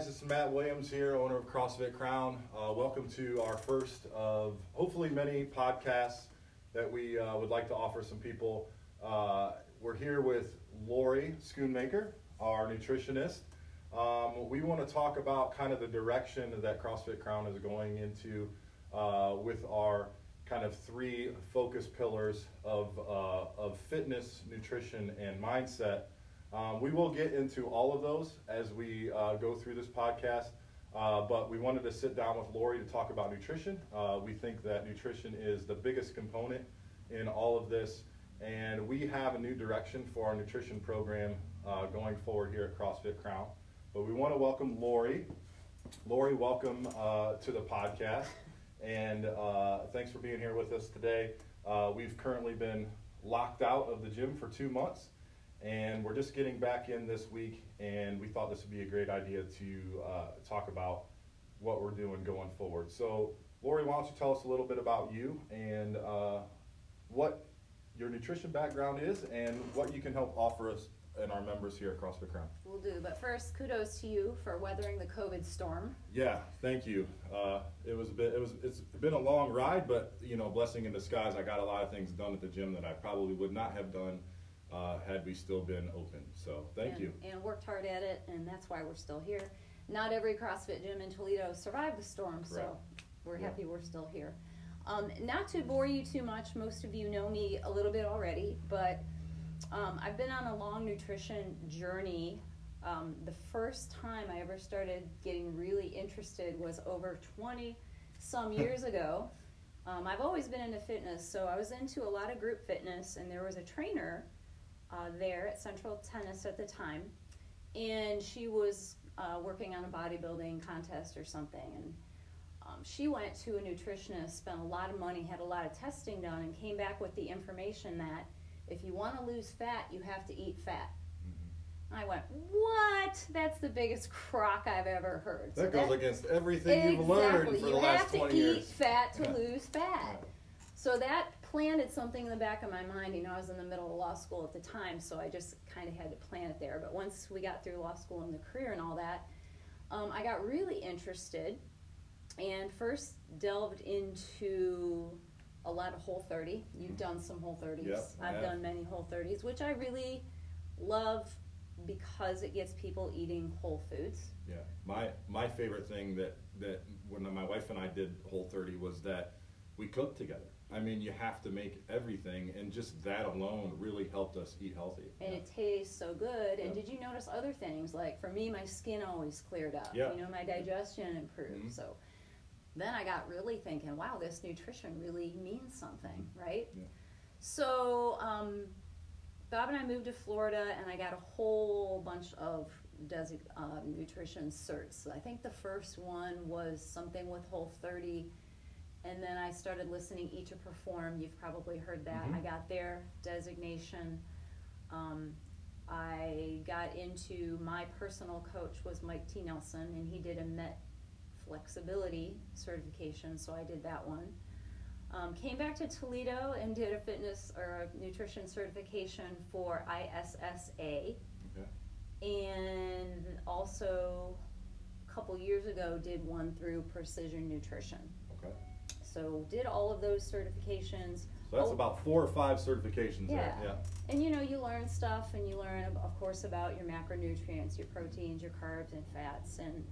guys, this is Matt Williams here, owner of CrossFit Crown. Uh, welcome to our first of hopefully many podcasts that we uh, would like to offer some people. Uh, we're here with Lori Schoonmaker, our nutritionist. Um, we want to talk about kind of the direction that CrossFit Crown is going into uh, with our kind of three focus pillars of, uh, of fitness, nutrition, and mindset. Um, we will get into all of those as we uh, go through this podcast, uh, but we wanted to sit down with Lori to talk about nutrition. Uh, we think that nutrition is the biggest component in all of this, and we have a new direction for our nutrition program uh, going forward here at CrossFit Crown. But we want to welcome Lori. Lori, welcome uh, to the podcast, and uh, thanks for being here with us today. we've currently been locked out of the gym for two months and we're just getting back in this week, and we thought this would be a great idea to uh, talk about what we're doing going forward. So, Lori, why don't you tell us a little bit about you and uh, what your nutrition background is, and what you can help offer us and our members here at CrossFit Crown. We'll do, but first, kudos to you for weathering the COVID storm. Yeah, thank you. Uh, it was a bit. It was. It's been a long ride, but you know, blessing in disguise. I got a lot of things done at the gym that I probably would not have done uh, had we still been open. So thank and, you. And worked hard at it, and that's why we're still here. Not every CrossFit gym in Toledo survived the storm, so right. we're yeah. happy we're still here. Um, not to bore you too much, most of you know me a little bit already, but um, I've been on a long nutrition journey. Um, the first time I ever started getting really interested was over 20 some years ago. Um, I've always been into fitness, so I was into a lot of group fitness, and there was a trainer uh, there at Central Tennis at the time, and she was uh, working on a bodybuilding contest or something, and um, she went to a nutritionist, spent a lot of money, had a lot of testing done, and came back with the information that if you want to lose fat, you have to eat fat. Mm-hmm. I went, what? That's the biggest crock I've ever heard. That so goes that, against everything exactly. you've learned for you the last 20 years. You have to eat fat to yeah. lose fat. Yeah. So that planted something in the back of my mind. You know, I was in the middle of law school at the time, so I just kind of had to plant it there. But once we got through law school and the career and all that, um, I got really interested and first delved into a lot of whole 30. You've done some whole 30s. Yep, I've done many whole 30s, which I really love because it gets people eating whole foods. Yeah. My my favorite thing that that when my wife and I did whole 30 was that we cooked together. I mean, you have to make everything, and just that alone really helped us eat healthy. And yeah. it tastes so good. And yeah. did you notice other things? Like for me, my skin always cleared up. Yeah. You know, my digestion improved. Mm-hmm. So then I got really thinking, wow, this nutrition really means something, mm-hmm. right? Yeah. So um, Bob and I moved to Florida, and I got a whole bunch of desi- uh, nutrition certs. I think the first one was something with Whole 30 and then I started listening Eat to Perform. You've probably heard that. Mm-hmm. I got their designation. Um, I got into my personal coach was Mike T. Nelson, and he did a Met Flexibility certification, so I did that one. Um, came back to Toledo and did a fitness or a nutrition certification for ISSA. Okay. And also, a couple years ago, did one through Precision Nutrition. So did all of those certifications. So that's oh, about four or five certifications. Yeah. There. Yeah. And you know, you learn stuff, and you learn, of course, about your macronutrients, your proteins, your carbs, and fats. And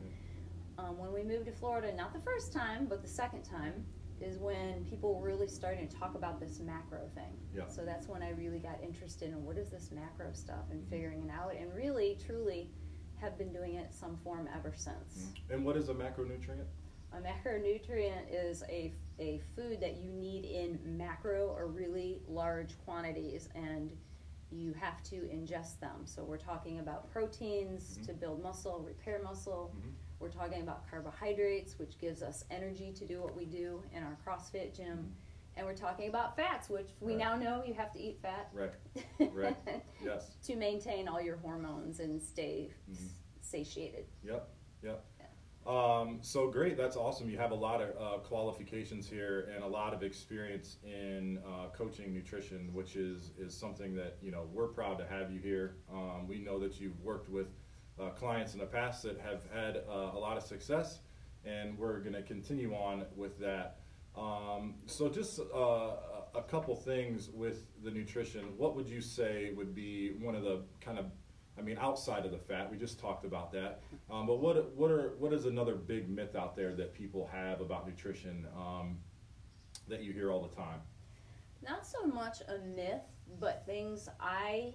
um, when we moved to Florida, not the first time, but the second time, is when people really started to talk about this macro thing. Yeah. So that's when I really got interested in what is this macro stuff and mm-hmm. figuring it out, and really, truly, have been doing it some form ever since. Mm-hmm. And what is a macronutrient? A macronutrient is a, a food that you need in macro or really large quantities, and you have to ingest them. So we're talking about proteins mm-hmm. to build muscle, repair muscle. Mm-hmm. We're talking about carbohydrates, which gives us energy to do what we do in our CrossFit gym. Mm-hmm. And we're talking about fats, which we right. now know you have to eat fat. Right. Right. yes. to maintain all your hormones and stay mm-hmm. satiated. Yep. Yep. Um, so great, that's awesome. You have a lot of uh, qualifications here and a lot of experience in uh, coaching nutrition, which is is something that you know we're proud to have you here. Um, we know that you've worked with uh, clients in the past that have had uh, a lot of success, and we're going to continue on with that. Um, so, just uh, a couple things with the nutrition. What would you say would be one of the kind of I mean, outside of the fat, we just talked about that. Um, but what what are what is another big myth out there that people have about nutrition um, that you hear all the time? Not so much a myth, but things I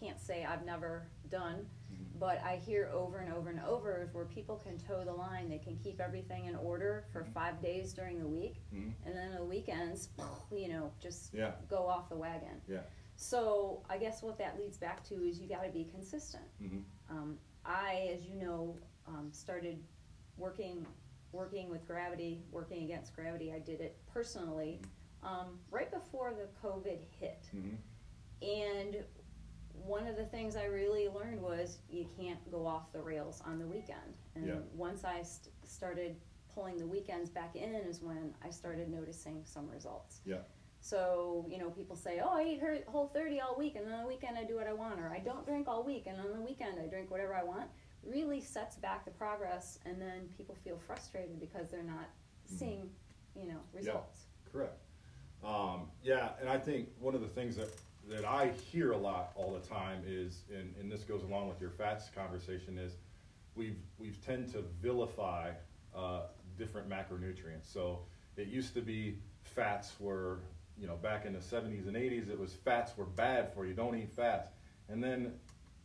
can't say I've never done, mm-hmm. but I hear over and over and over is where people can toe the line. They can keep everything in order for mm-hmm. five days during the week, mm-hmm. and then on the weekends, you know, just yeah. go off the wagon. Yeah. So I guess what that leads back to is you got to be consistent. Mm-hmm. Um, I, as you know, um, started working working with gravity, working against gravity. I did it personally mm-hmm. um, right before the COVID hit, mm-hmm. and one of the things I really learned was you can't go off the rails on the weekend. And yeah. once I st- started pulling the weekends back in, is when I started noticing some results. Yeah. So, you know, people say, oh, I eat whole 30 all week, and on the weekend I do what I want, or I don't drink all week, and on the weekend I drink whatever I want, really sets back the progress, and then people feel frustrated because they're not mm-hmm. seeing, you know, results. Yeah, correct. Um, yeah, and I think one of the things that, that I hear a lot all the time is, and, and this goes along with your fats conversation, is we've, we've tend to vilify uh, different macronutrients. So it used to be fats were you know, back in the 70s and 80s, it was fats were bad for you. Don't eat fats. And then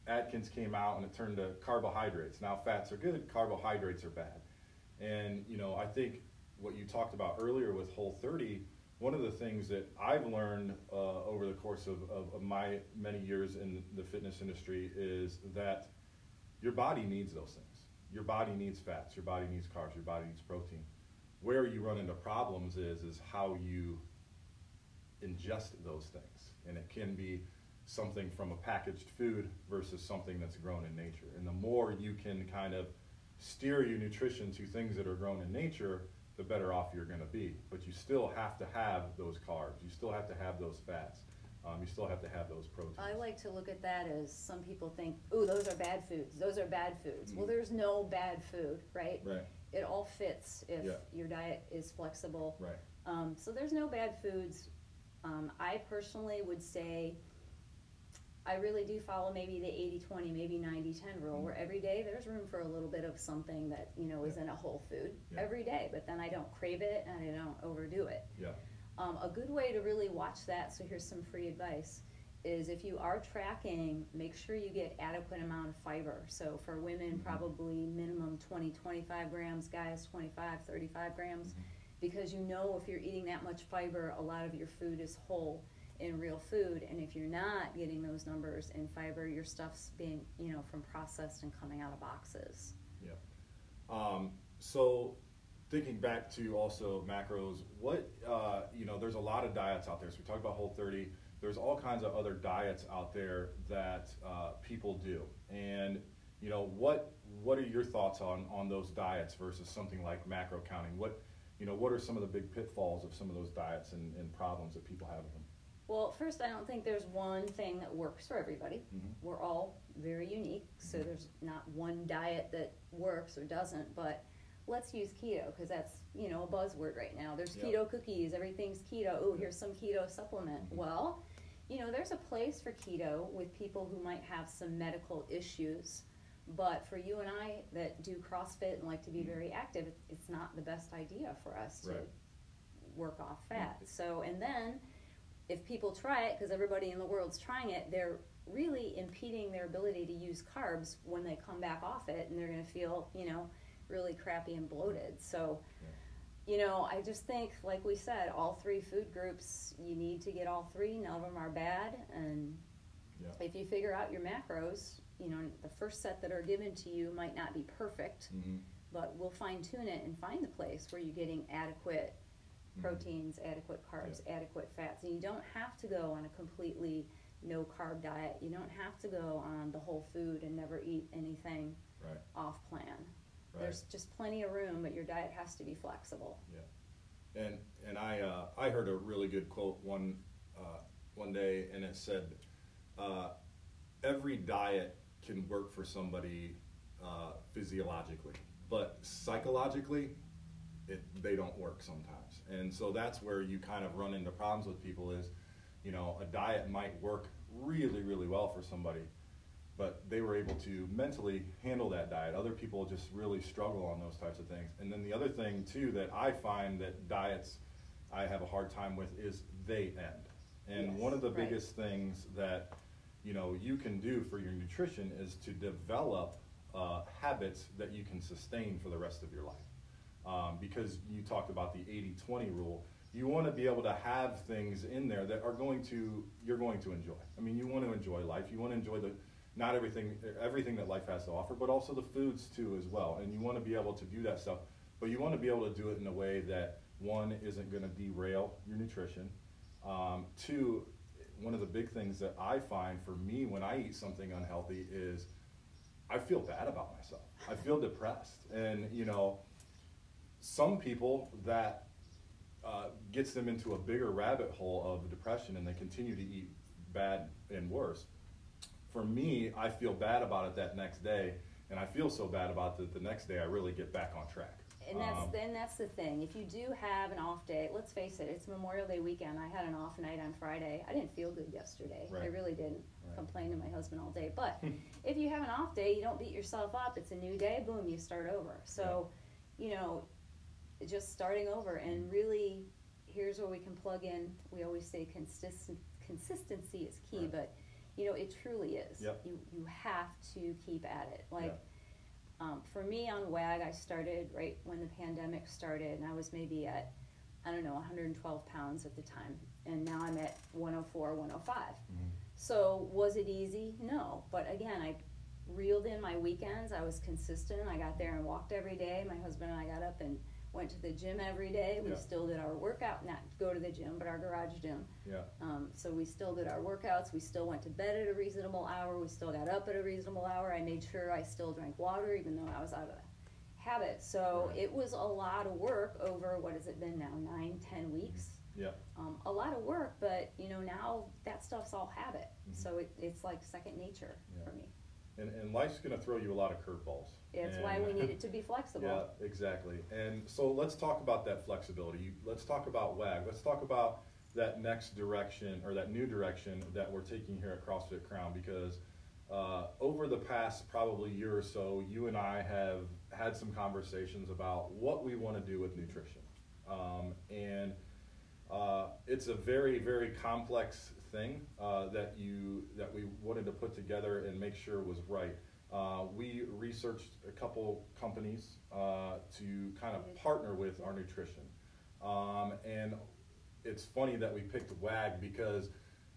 Atkins came out and it turned to carbohydrates. Now fats are good, carbohydrates are bad. And you know, I think what you talked about earlier with Whole 30, one of the things that I've learned uh, over the course of, of, of, my many years in the fitness industry is that your body needs those things. Your body needs fats, your body needs carbs, your body needs protein. Where you run into problems is is how you ingest those things. And it can be something from a packaged food versus something that's grown in nature. And the more you can kind of steer your nutrition to things that are grown in nature, the better off you're going to be. But you still have to have those carbs. You still have to have those fats. Um, you still have to have those proteins. I like to look at that as some people think, "Ooh, those are bad foods. Those are bad foods." Mm-hmm. Well, there's no bad food, right? Right. It all fits if yeah. your diet is flexible. Right. Um, so there's no bad foods. Um, I personally would say I really do follow maybe the 80 20, maybe 90 10 rule, where every day there's room for a little bit of something that, you know, is in a whole food yeah. every day, but then I don't crave it and I don't overdo it. Yeah. Um, a good way to really watch that, so here's some free advice, is if you are tracking, make sure you get adequate amount of fiber. So for women, mm-hmm. probably minimum 20, 25 grams, guys 25, 35 grams. Mm-hmm because you know if you're eating that much fiber, a lot of your food is whole in real food. And if you're not getting those numbers in fiber, your stuff's being, you know, from processed and coming out of boxes. Yeah. Um, so thinking back to also macros, what, uh, you know, there's a lot of diets out there. So we talked about Whole 30. There's all kinds of other diets out there that uh, people do. And, you know, what, what are your thoughts on, on those diets versus something like macro counting? What, you know, what are some of the big pitfalls of some of those diets and, and problems that people have with them? Well, first, I don't think there's one thing that works for everybody. Mm-hmm. We're all very unique, so mm-hmm. there's not one diet that works or doesn't. But let's use keto because that's you know a buzzword right now. There's yep. keto cookies, everything's keto. Oh, here's some keto supplement. Mm-hmm. Well, you know, there's a place for keto with people who might have some medical issues but for you and I that do CrossFit and like to be mm-hmm. very active, it's not the best idea for us to right. work off fat. Mm-hmm. So, and then if people try it, because everybody in the world's trying it, they're really impeding their ability to use carbs when they come back off it, and they're going to feel, you know, really crappy and bloated. So, you know, I just think, like we said, all three food groups, you need to get all three. None of them are bad, and yeah. if you figure out your macros, you know, the first set that are given to you might not be perfect, mm-hmm. but we'll fine tune it and find the place where you're getting adequate mm-hmm. proteins, adequate carbs, yeah. adequate fats. And you don't have to go on a completely no carb diet. You don't have to go on the whole food and never eat anything right. off plan. Right. There's just plenty of room, but your diet has to be flexible. Yeah, and and I uh, I heard a really good quote one uh, one day, and it said, uh, "Every diet can work for somebody uh, physiologically, but psychologically, it, they don't work sometimes. And so that's where you kind of run into problems with people is, you know, a diet might work really, really well for somebody, but they were able to mentally handle that diet. Other people just really struggle on those types of things. And then the other thing too that I find that diets I have a hard time with is they end. And Yes, one of the right. biggest things that you know you can do for your nutrition is to develop uh, habits that you can sustain for the rest of your life. Um, because you talked about the 80-20 rule, you want to be able to have things in there that are going to you're going to enjoy. I mean, you want to enjoy life. You want to enjoy the not everything everything that life has to offer, but also the foods too as well. And you want to be able to do that stuff, but you want to be able to do it in a way that one isn't going to derail your nutrition. Um, two, one of the big things that I find for me when I eat something unhealthy is I feel bad about myself. I feel depressed, and you know, some people that uh, gets them into a bigger rabbit hole of depression, and they continue to eat bad and worse. For me, I feel bad about it that next day, and I feel so bad about it the next day I really get back on track. And that's Um, then that's the thing. If you do have an off day, let's face it, it's Memorial Day weekend. I had an off night on Friday. I didn't feel good yesterday. I really didn't. Right. Complain to my husband all day. But if you have an off day, you don't beat yourself up. It's a new day. Boom, you start over. So, you know, just starting over and really, here's where we can plug in. We always say consistent consistency is key, Right. but you know it truly is. Yep. You you have to keep at it. Like. Yeah. Um, for me on WAG, I started right when the pandemic started, and I was maybe at, I don't know, 112 pounds at the time, and now I'm at 104, 105. Mhm. So was it easy? No, but again, I reeled in my weekends. I was consistent. I got there and walked every day. My husband and I got up and went to the gym every day. We Yeah. still did our workout, not go to the gym, but our garage gym. Yeah. Um, so we still did our workouts. We still went to bed at a reasonable hour. We still got up at a reasonable hour. I made sure I still drank water, even though I was out of habit. So Right. it was a lot of work over what has it been now, nine, ten weeks. Yeah. Um, a lot of work, but you know now that stuff's all habit. Mhm. So it, it's like second nature Yeah. for me. And, and life's going to throw you a lot of curveballs. It's why we need it to be flexible. Yeah, exactly. And so let's talk about that flexibility. You- Let's talk about WAG. Let's talk about that next direction or that new direction that we're taking here at CrossFit Crown because uh, over the past probably year or so, you and I have had some conversations about what we want to do with nutrition. Um, and uh, it's a very, very complex thing uh, that you that we wanted to put together and make sure was right. Uh, we researched a couple companies uh, to kind of partner with our nutrition, um, and it's funny that we picked WAG because.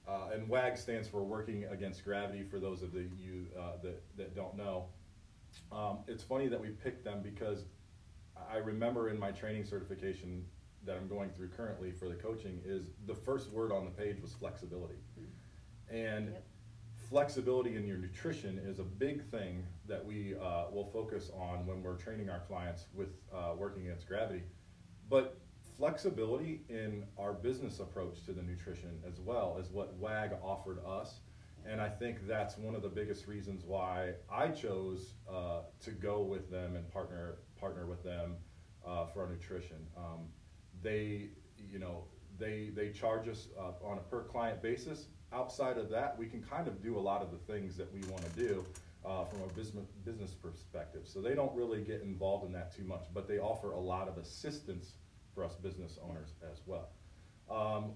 Uh, and WAG stands for Working Against Gravity. For those of the, you uh, that that don't know, um, it's funny that we picked them because I remember in my training certification that I'm going through currently for the coaching is the first word on the page was flexibility. And Yep. flexibility in your nutrition is a big thing that we uh, will focus on when we're training our clients with uh, working against gravity. But flexibility in our business approach to the nutrition as well is what WAG offered us. And I think that's one of the biggest reasons why I chose uh, to go with them and partner partner with them uh, for our nutrition. Um, they, you know, they they charge us uh, on a per client basis. Outside of that, we can kind of do a lot of the things that we want to do uh, from a business business perspective. So they don't really get involved in that too much, but they offer a lot of assistance for us business owners as well. Um,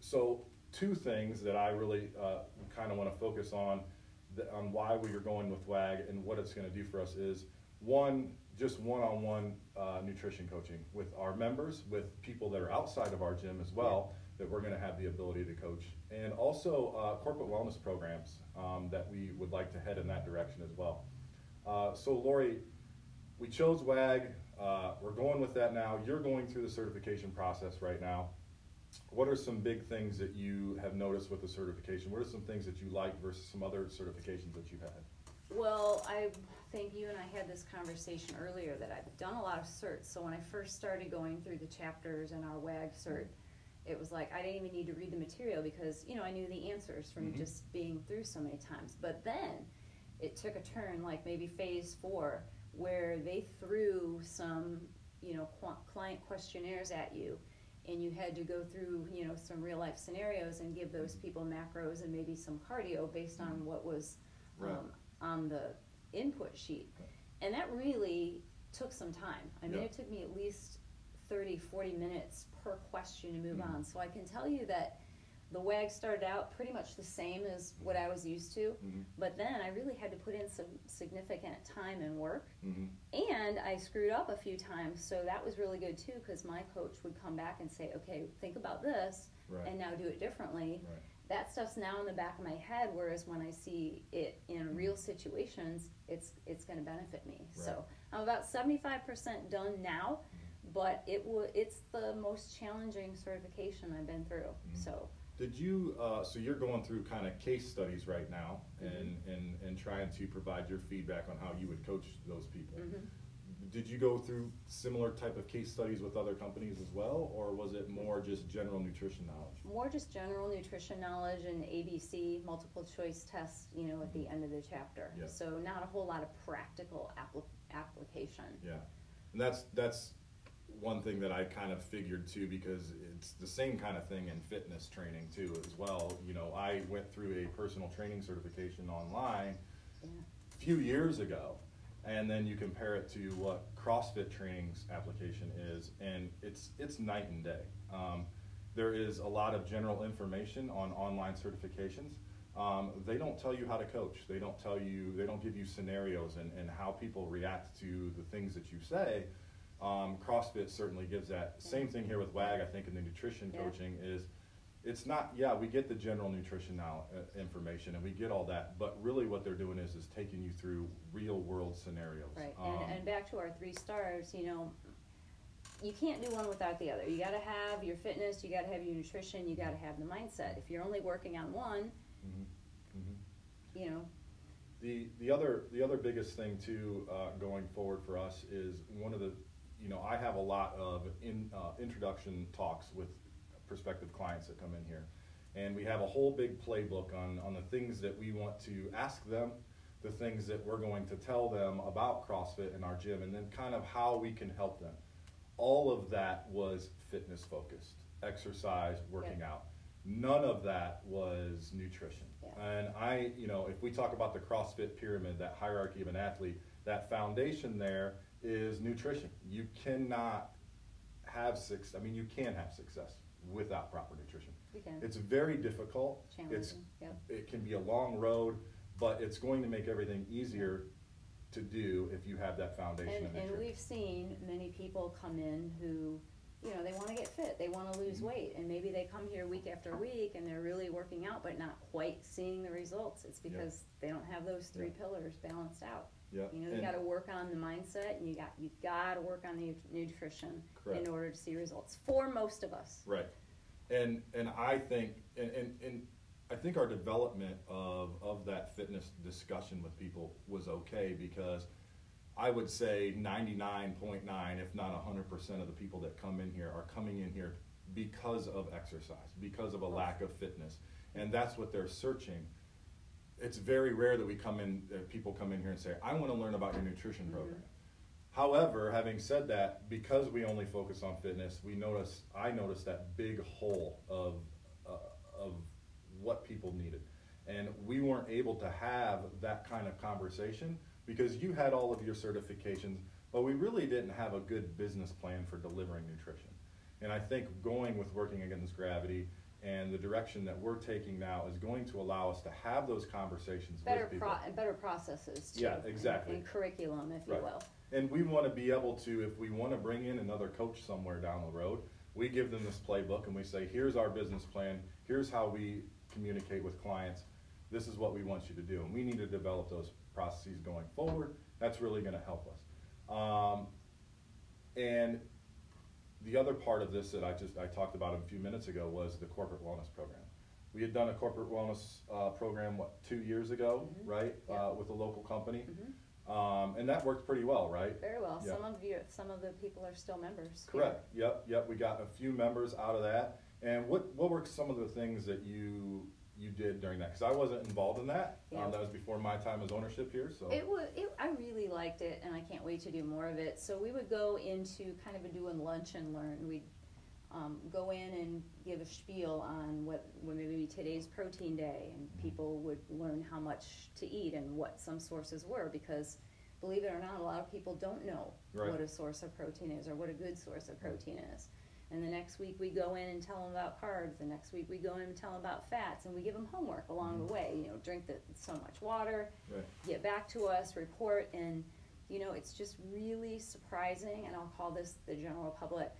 so two things that I really uh, kind of want to focus on on why we are going with WAG and what it's going to do for us is one, just one-on-one uh, nutrition coaching with our members, with people that are outside of our gym as well, that we're going to have the ability to coach, and also uh, corporate wellness programs um, that we would like to head in that direction as well. Uh, so Lori, we chose WAG. Uh, we're going with that now. You're going through the certification process right now. What are some big things that you have noticed with the certification? What are some things that you like versus some other certifications that you've had? Well, I think you and I had this conversation earlier that I've done a lot of certs. So when I first started going through the chapters in our WAG cert, it was like I didn't even need to read the material because you know I knew the answers from Mhm. just being through so many times. But then it took a turn, like maybe phase four, where they threw some, you know, qu- client questionnaires at you, and you had to go through, you know, some real life scenarios and give those people macros and maybe some cardio based on what was Right. um, on the input sheet. And that really took some time. I mean, Yeah. it took me at least 30, 40 minutes per question to move Mhm. on. So I can tell you that the WAG started out pretty much the same as what I was used to, Mhm. but then I really had to put in some significant time and work. Mhm. And I screwed up a few times, so that was really good too, because my coach would come back and say, okay, think about this Right. and now do it differently. Right. That stuff's now in the back of my head, whereas when I see it in Mm-hmm. real situations, it's it's going to benefit me. Right. So I'm about 75% done now, Mm-hmm. but it w- it's the most challenging certification I've been through. Mhm. So Did you, uh, so you're going through kind of case studies right now Mm-hmm. and, and, and trying to provide your feedback on how you would coach those people. Did you go through similar type of case studies with other companies as well, or was it more just general nutrition knowledge? more just general nutrition knowledge and ABC multiple choice tests, you know, at the mm-hmm. end of the chapter. Yeah. So not a whole lot of practical appli- application. Yeah, and that's that's one thing that I kind of figured too because it's the same kind of thing in fitness training too as well. You know, I went through a personal training certification online Yeah. a few years ago, and then you compare it to what CrossFit training's application is, and it's it's night and day. Um, there is a lot of general information on online certifications. Um, they don't tell you how to coach. They don't tell you. They don't give you scenarios and, and how people react to the things that you say. Um, CrossFit certainly gives that. Same thing here with WAG. I think in the nutrition Yeah. coaching is it's not yeah we get the general nutrition now uh, information and we get all that but really what they're doing is is taking you through real world scenarios Right, Um, and, and back to our three stars, you know, you can't do one without the other. You gotta have your fitness, you gotta have your nutrition, you gotta have the mindset. If you're only working on one, mhm, mhm. you know, the the other the other biggest thing too uh, going forward for us is one of the you know I have a lot of in uh, introduction talks with prospective clients that come in here, and we have a whole big playbook on on the things that we want to ask them, the things that we're going to tell them about CrossFit and our gym, and then kind of how we can help them. All of that was fitness focused, exercise, working Yeah. out. None of that was nutrition. Yeah. And I, you know, if we talk about the CrossFit pyramid, that hierarchy of an athlete, that foundation there is nutrition. You cannot have six. I mean, you can have success without proper nutrition. we can, It's very difficult. It's challenging, yep. it can be a long road, but it's going to make everything easier to do if you have that foundation And, of and nutrition. we've seen many people come in who, you know, they wanna get fit, they wanna lose Mhm. weight, and maybe they come here week after week and they're really working out, but not quite seeing the results. It's because they don't have those three Yeah. pillars balanced out. Yeah. You know, you and- gotta work on the mindset, and you got, you gotta work on the nutrition Correct. in order to see results, for most of us. Right. And and I think and, and, and I think our development of, of that fitness discussion with people was okay because I would say 99.9, if not 100% of the people that come in here are coming in here because of exercise, because of a lack of fitness. And that's what they're searching. It's very rare that we come in, that people come in here and say, I want to learn about your nutrition Mhm. program. However, having said that, because we only focus on fitness, we notice I noticed that big hole of uh, of what people needed, and we weren't able to have that kind of conversation because you had all of your certifications, but we really didn't have a good business plan for delivering nutrition. And I think going with working against gravity and the direction that we're taking now is going to allow us to have those conversations Better with people. pro, and better processes too. Yeah, and- exactly. And curriculum, if you Right. will. And we want to be able to, if we want to bring in another coach somewhere down the road, we give them this playbook and we say, here's our business plan, here's how we communicate with clients, this is what we want you to do. And we need to develop those processes going forward. That's really going to help us. Um, and the other part of this that I just I talked about a few minutes ago was the corporate wellness program. We had done a corporate wellness uh, program what two years ago, Mhm. right, Yeah. uh, with a local company. Mhm. Um, and that worked pretty well, right? Very well. Yeah. Some of you, some of the people are still members. here. Correct. Yep. Yep. We got a few members out of that. And what what were some of the things that you you did during that? Because I wasn't involved in that. Yeah. Um, that was before my time as ownership here. So It was. It, I really liked it, and I can't wait to do more of it. So we would go into kind of a doing lunch and learn. We'd um, go in and give a spiel on what, what maybe today's protein day, and people would learn how much to eat and what some sources were because. Believe it or not, a lot of people don't know Right. what a source of protein is or what a good source of protein is. And the next week we go in and tell them about carbs. The next week we go in and tell them about fats, and we give them homework along the way. You know, drink the, so much water, Right. get back to us, report, and you know, it's just really surprising. And I'll call this the general public,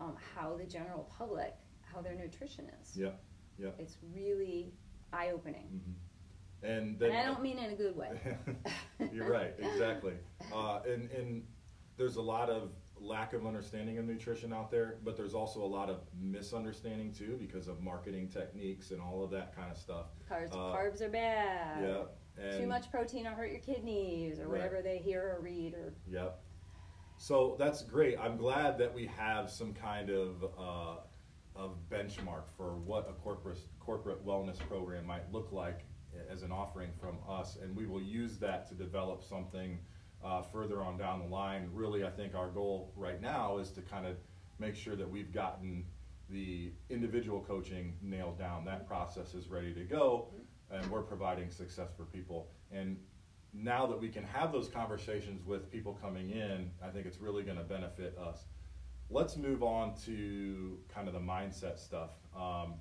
um, how the general public, how their nutrition is. yeah, yeah. It's really eye opening, hmm And then and I don't mean in a good way. You're right, exactly. Uh, and, and there's a lot of lack of understanding of nutrition out there, but there's also a lot of misunderstanding too because of marketing techniques and all of that kind of stuff. Carbs, Uh, carbs are bad. Yeah. And, Too much protein will hurt your kidneys, or Right. whatever they hear or read, or Yep. So that's great. I'm glad that we have some kind of uh, of benchmark for what a corporate corporate wellness program might look like as an offering from us, and we will use that to develop something uh, further on down the line. Really, I think our goal right now is to kind of make sure that we've gotten the individual coaching nailed down. That process is ready to go, and we're providing success for people. And now that we can have those conversations with people coming in, I think it's really going to benefit us. Let's move on to kind of the mindset stuff. Um,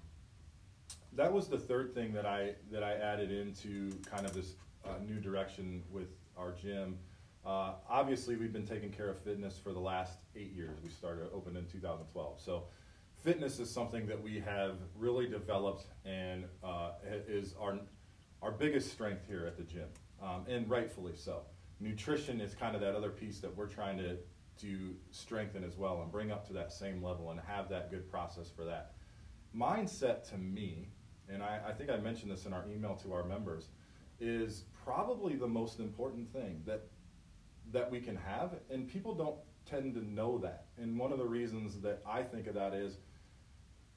that was the third thing that I that I added into kind of this uh, new direction with our gym. Uh, obviously, we've been taking care of fitness for the last eight years. We started opened in 2012, so fitness is something that we have really developed and uh, is our our biggest strength here at the gym, um, and rightfully so. Nutrition is kind of that other piece that we're trying to to strengthen as well and bring up to that same level and have that good process for that. Mindset to me, and I, I think I mentioned this in our email to our members, is probably the most important thing that that we can have, and people don't tend to know that. And one of the reasons that I think of that is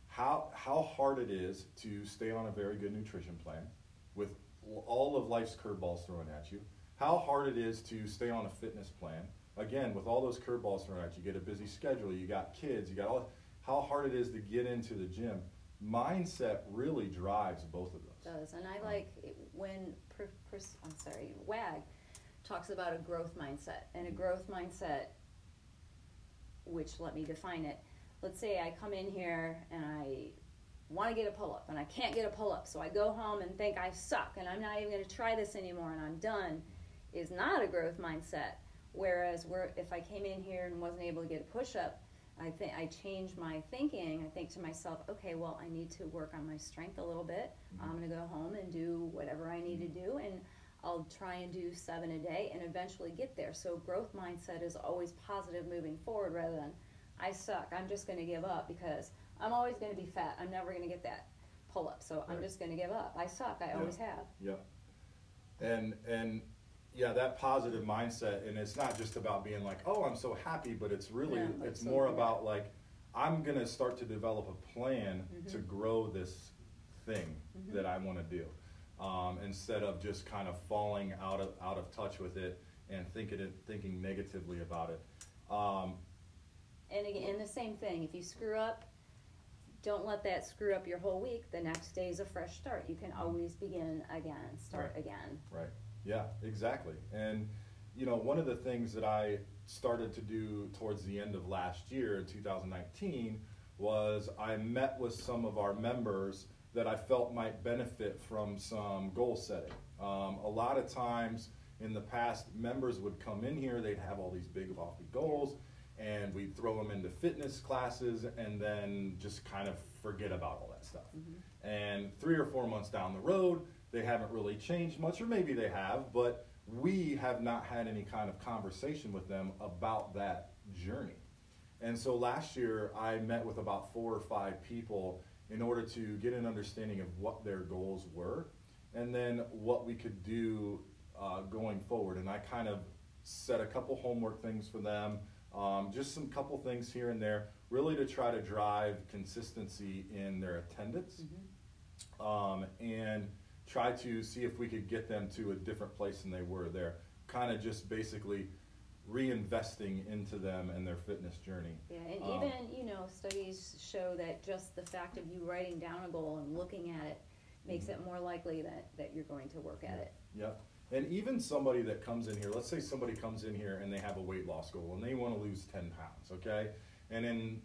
how how hard it is to stay on a very good nutrition plan with all of life's curveballs thrown at you. How hard it is to stay on a fitness plan. Again, with all those curveballs thrown at you, you get a busy schedule, you got kids, you got all how hard it is to get into the gym. Mindset really drives both of those. does. And I like when, per, pers- I'm sorry, WAG talks about a growth mindset. And a growth mindset, which let me define it. Let's say I come in here and I want to get a pull up and I can't get a pull up. So I go home and think I suck and I'm not even going to try this anymore and I'm done is not a growth mindset. Whereas where if I came in here and wasn't able to get a push up, I think I change my thinking. I think to myself, okay, well, I need to work on my strength a little bit. Mm-hmm. I'm going to go home and do whatever I need to do, and I'll try and do seven a day and eventually get there. So, growth mindset is always positive moving forward rather than I suck, I'm just going to give up because I'm always going to be fat. I'm never going to get that pull up. So, I'm just going to give up. I suck, I Yeah. always have. Yeah. And and yeah, that positive mindset, and it's not just about being like, oh, I'm so happy, but it's really Yeah, like it's so- more about like, I'm gonna start to develop a plan to Mhm. grow this thing Mhm. that I want to do, um, instead of just kind of falling out of out of touch with it and thinking it, thinking negatively about it. Um, And again, the same thing. If you screw up, don't let that screw up your whole week. The next day is a fresh start. You can always begin again, start Right. again. Right. Yeah, exactly. And you know, one of the things that I started to do towards the end of last year in 2019 was I met with some of our members that I felt might benefit from some goal setting. Um, a lot of times in the past, members would come in here, they'd have all these big lofty goals, and we'd throw them into fitness classes and then just kind of forget about all that stuff. And three or four months down the road, they haven't really changed much, or maybe they have, but we have not had any kind of conversation with them about that journey. And so last year, I met with about four or five people in order to get an understanding of what their goals were and then what we could do uh, going forward. And I kind of set a couple homework things for them, um, just some couple things here and there, really to try to drive consistency in their attendance um, and try to see if we could get them to a different place than they were there. Kind of just basically reinvesting into them and their fitness journey. Yeah, and Um, even, you know, studies show that just the fact of you writing down a goal and looking at it makes Mhm. it more likely that, that you're going to work at it. Yep. And even somebody that comes in here, let's say somebody comes in here and they have a weight loss goal and they want to lose 10 pounds, okay? And in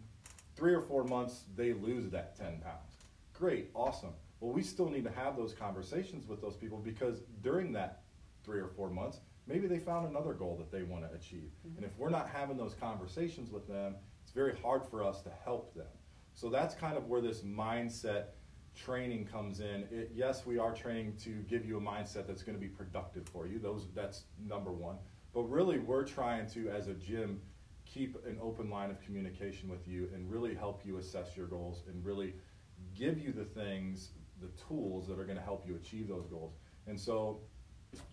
three or four months, they lose that 10 pounds. Great, awesome. Well, we still need to have those conversations with those people because during that three or four months, maybe they found another goal that they want to achieve. And if we're not having those conversations with them, it's very hard for us to help them. So that's kind of where this mindset training comes in. It, yes, we are training to give you a mindset that's going to be productive for you. Those that's number one. But really, we're trying to, as a gym, keep an open line of communication with you and really help you assess your goals and really give you the things, the tools that are going to help you achieve those goals. And so,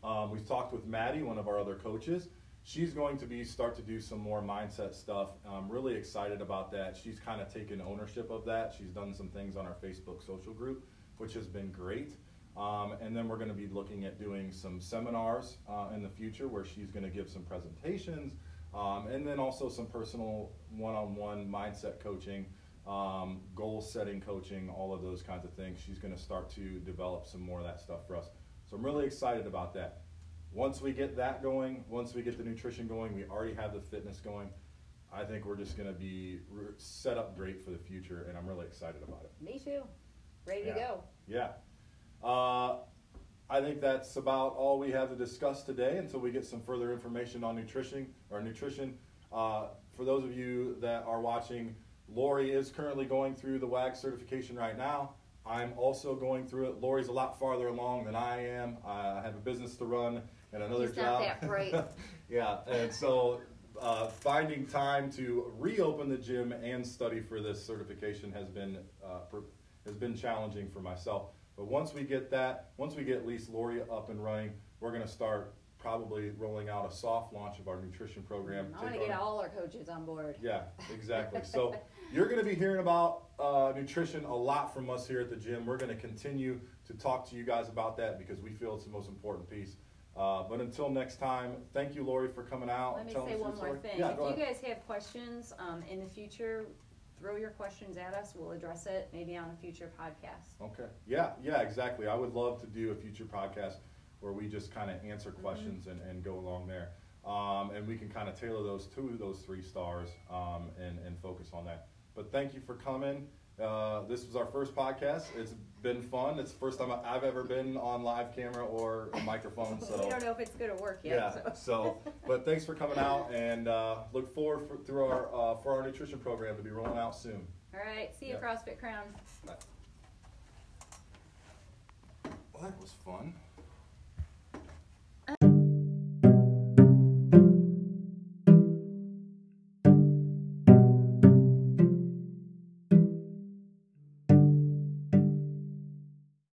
um, we've talked with Maddie, one of our other coaches. She's going to be start to do some more mindset stuff. I'm really excited about that. She's kind of taken ownership of that. She's done some things on our Facebook social group, which has been great. Um, and then we're going to be looking at doing some seminars uh, in the future where she's going to give some presentations, um, and then also some personal one-on-one mindset coaching, um, goal setting coaching, all of those kinds of things. She's going to start to develop some more of that stuff for us. So I'm really excited about that. Once we get that going, once we get the nutrition going, we already have the fitness going. I think we're just going to be set up great for the future, and I'm really excited about it. Me too. Ready Yeah. to go. Yeah. Uh, I think that's about all we have to discuss today until we get some further information on nutrition or nutrition. Uh, for those of you that are watching, Lori is currently going through the WAG certification right now. I'm also going through it. Lori's a lot farther along than I am. I have a business to run and another He's job. not that bright. yeah, and so uh, finding time to reopen the gym and study for this certification has been uh, has been challenging for myself. But once we get that, once we get at least Lori up and running, we're going to start probably rolling out a soft launch of our nutrition program. I want to get all our coaches on board. yeah, exactly. So you're going to be hearing about uh, nutrition a lot from us here at the gym. We're going to continue to talk to you guys about that because we feel it's the most important piece. Uh, but until next time, thank you, Lori, for coming out. Let and me say us one more thing. Yeah, if you ahead. guys have questions um, in the future, throw your questions at us. We'll address it maybe on a future podcast. Okay. Yeah, yeah, exactly. I would love to do a future podcast where we just kind of answer Mm-hmm. questions and, and go along there. Um, and we can kind of tailor those to those three stars um, and, and focus on that. But thank you for coming. Uh, this was our first podcast. It's been fun. It's the first time I've ever been on live camera or a microphone. So we don't know if it's going to work yet. yeah. so. So, but thanks for coming out and uh, look forward for, through our uh, for our nutrition program to be rolling out soon. All right. See you, Yeah. CrossFit Crown. Well, that was fun.